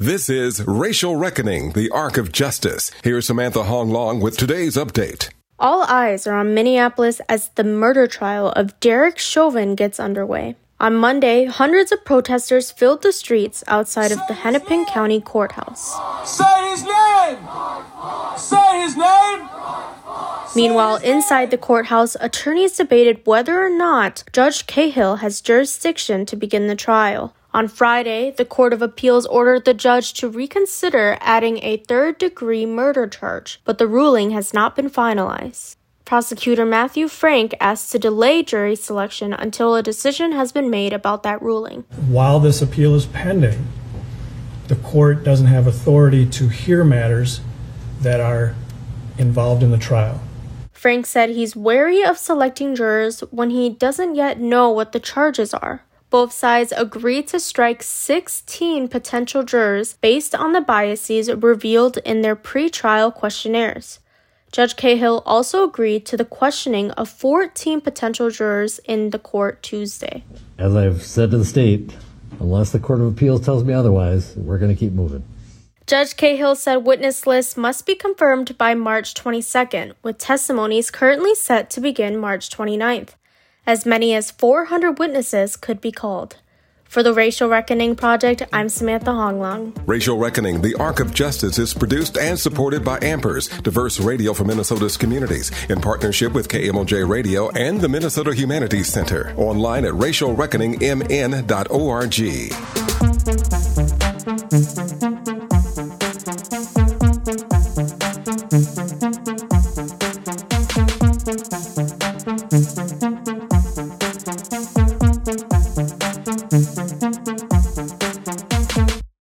This is Racial Reckoning, the Arc of Justice. Here's Samantha Hong Long with today's update. All eyes are on Minneapolis as the murder trial of Derek Chauvin gets underway. On Monday, hundreds of protesters filled the streets outside of the Hennepin County Courthouse. Say his name! Say his name! Meanwhile, inside the courthouse, attorneys debated whether or not Judge Cahill has jurisdiction to begin the trial. On Friday, the Court of Appeals ordered the judge to reconsider adding a third degree murder charge, but the ruling has not been finalized. Prosecutor Matthew Frank asked to delay jury selection until a decision has been made about that ruling. While this appeal is pending, the court doesn't have authority to hear matters that are involved in the trial. Frank said he's wary of selecting jurors when he doesn't yet know what the charges are. Both sides agreed to strike 16 potential jurors based on the biases revealed in their pretrial questionnaires. Judge Cahill also agreed to the questioning of 14 potential jurors in the court Tuesday. As I've said to the state, unless the Court of Appeals tells me otherwise, we're going to keep moving. Judge Cahill said witness lists must be confirmed by March 22nd, with testimonies currently set to begin March 29th. As many as 400 witnesses could be called. For the Racial Reckoning Project, I'm Samantha Honglong. Racial Reckoning, the Arc of Justice is produced and supported by Ampers, diverse radio for Minnesota's communities, in partnership with KMOJ Radio and the Minnesota Humanities Center. Online at racialreckoningmn.org.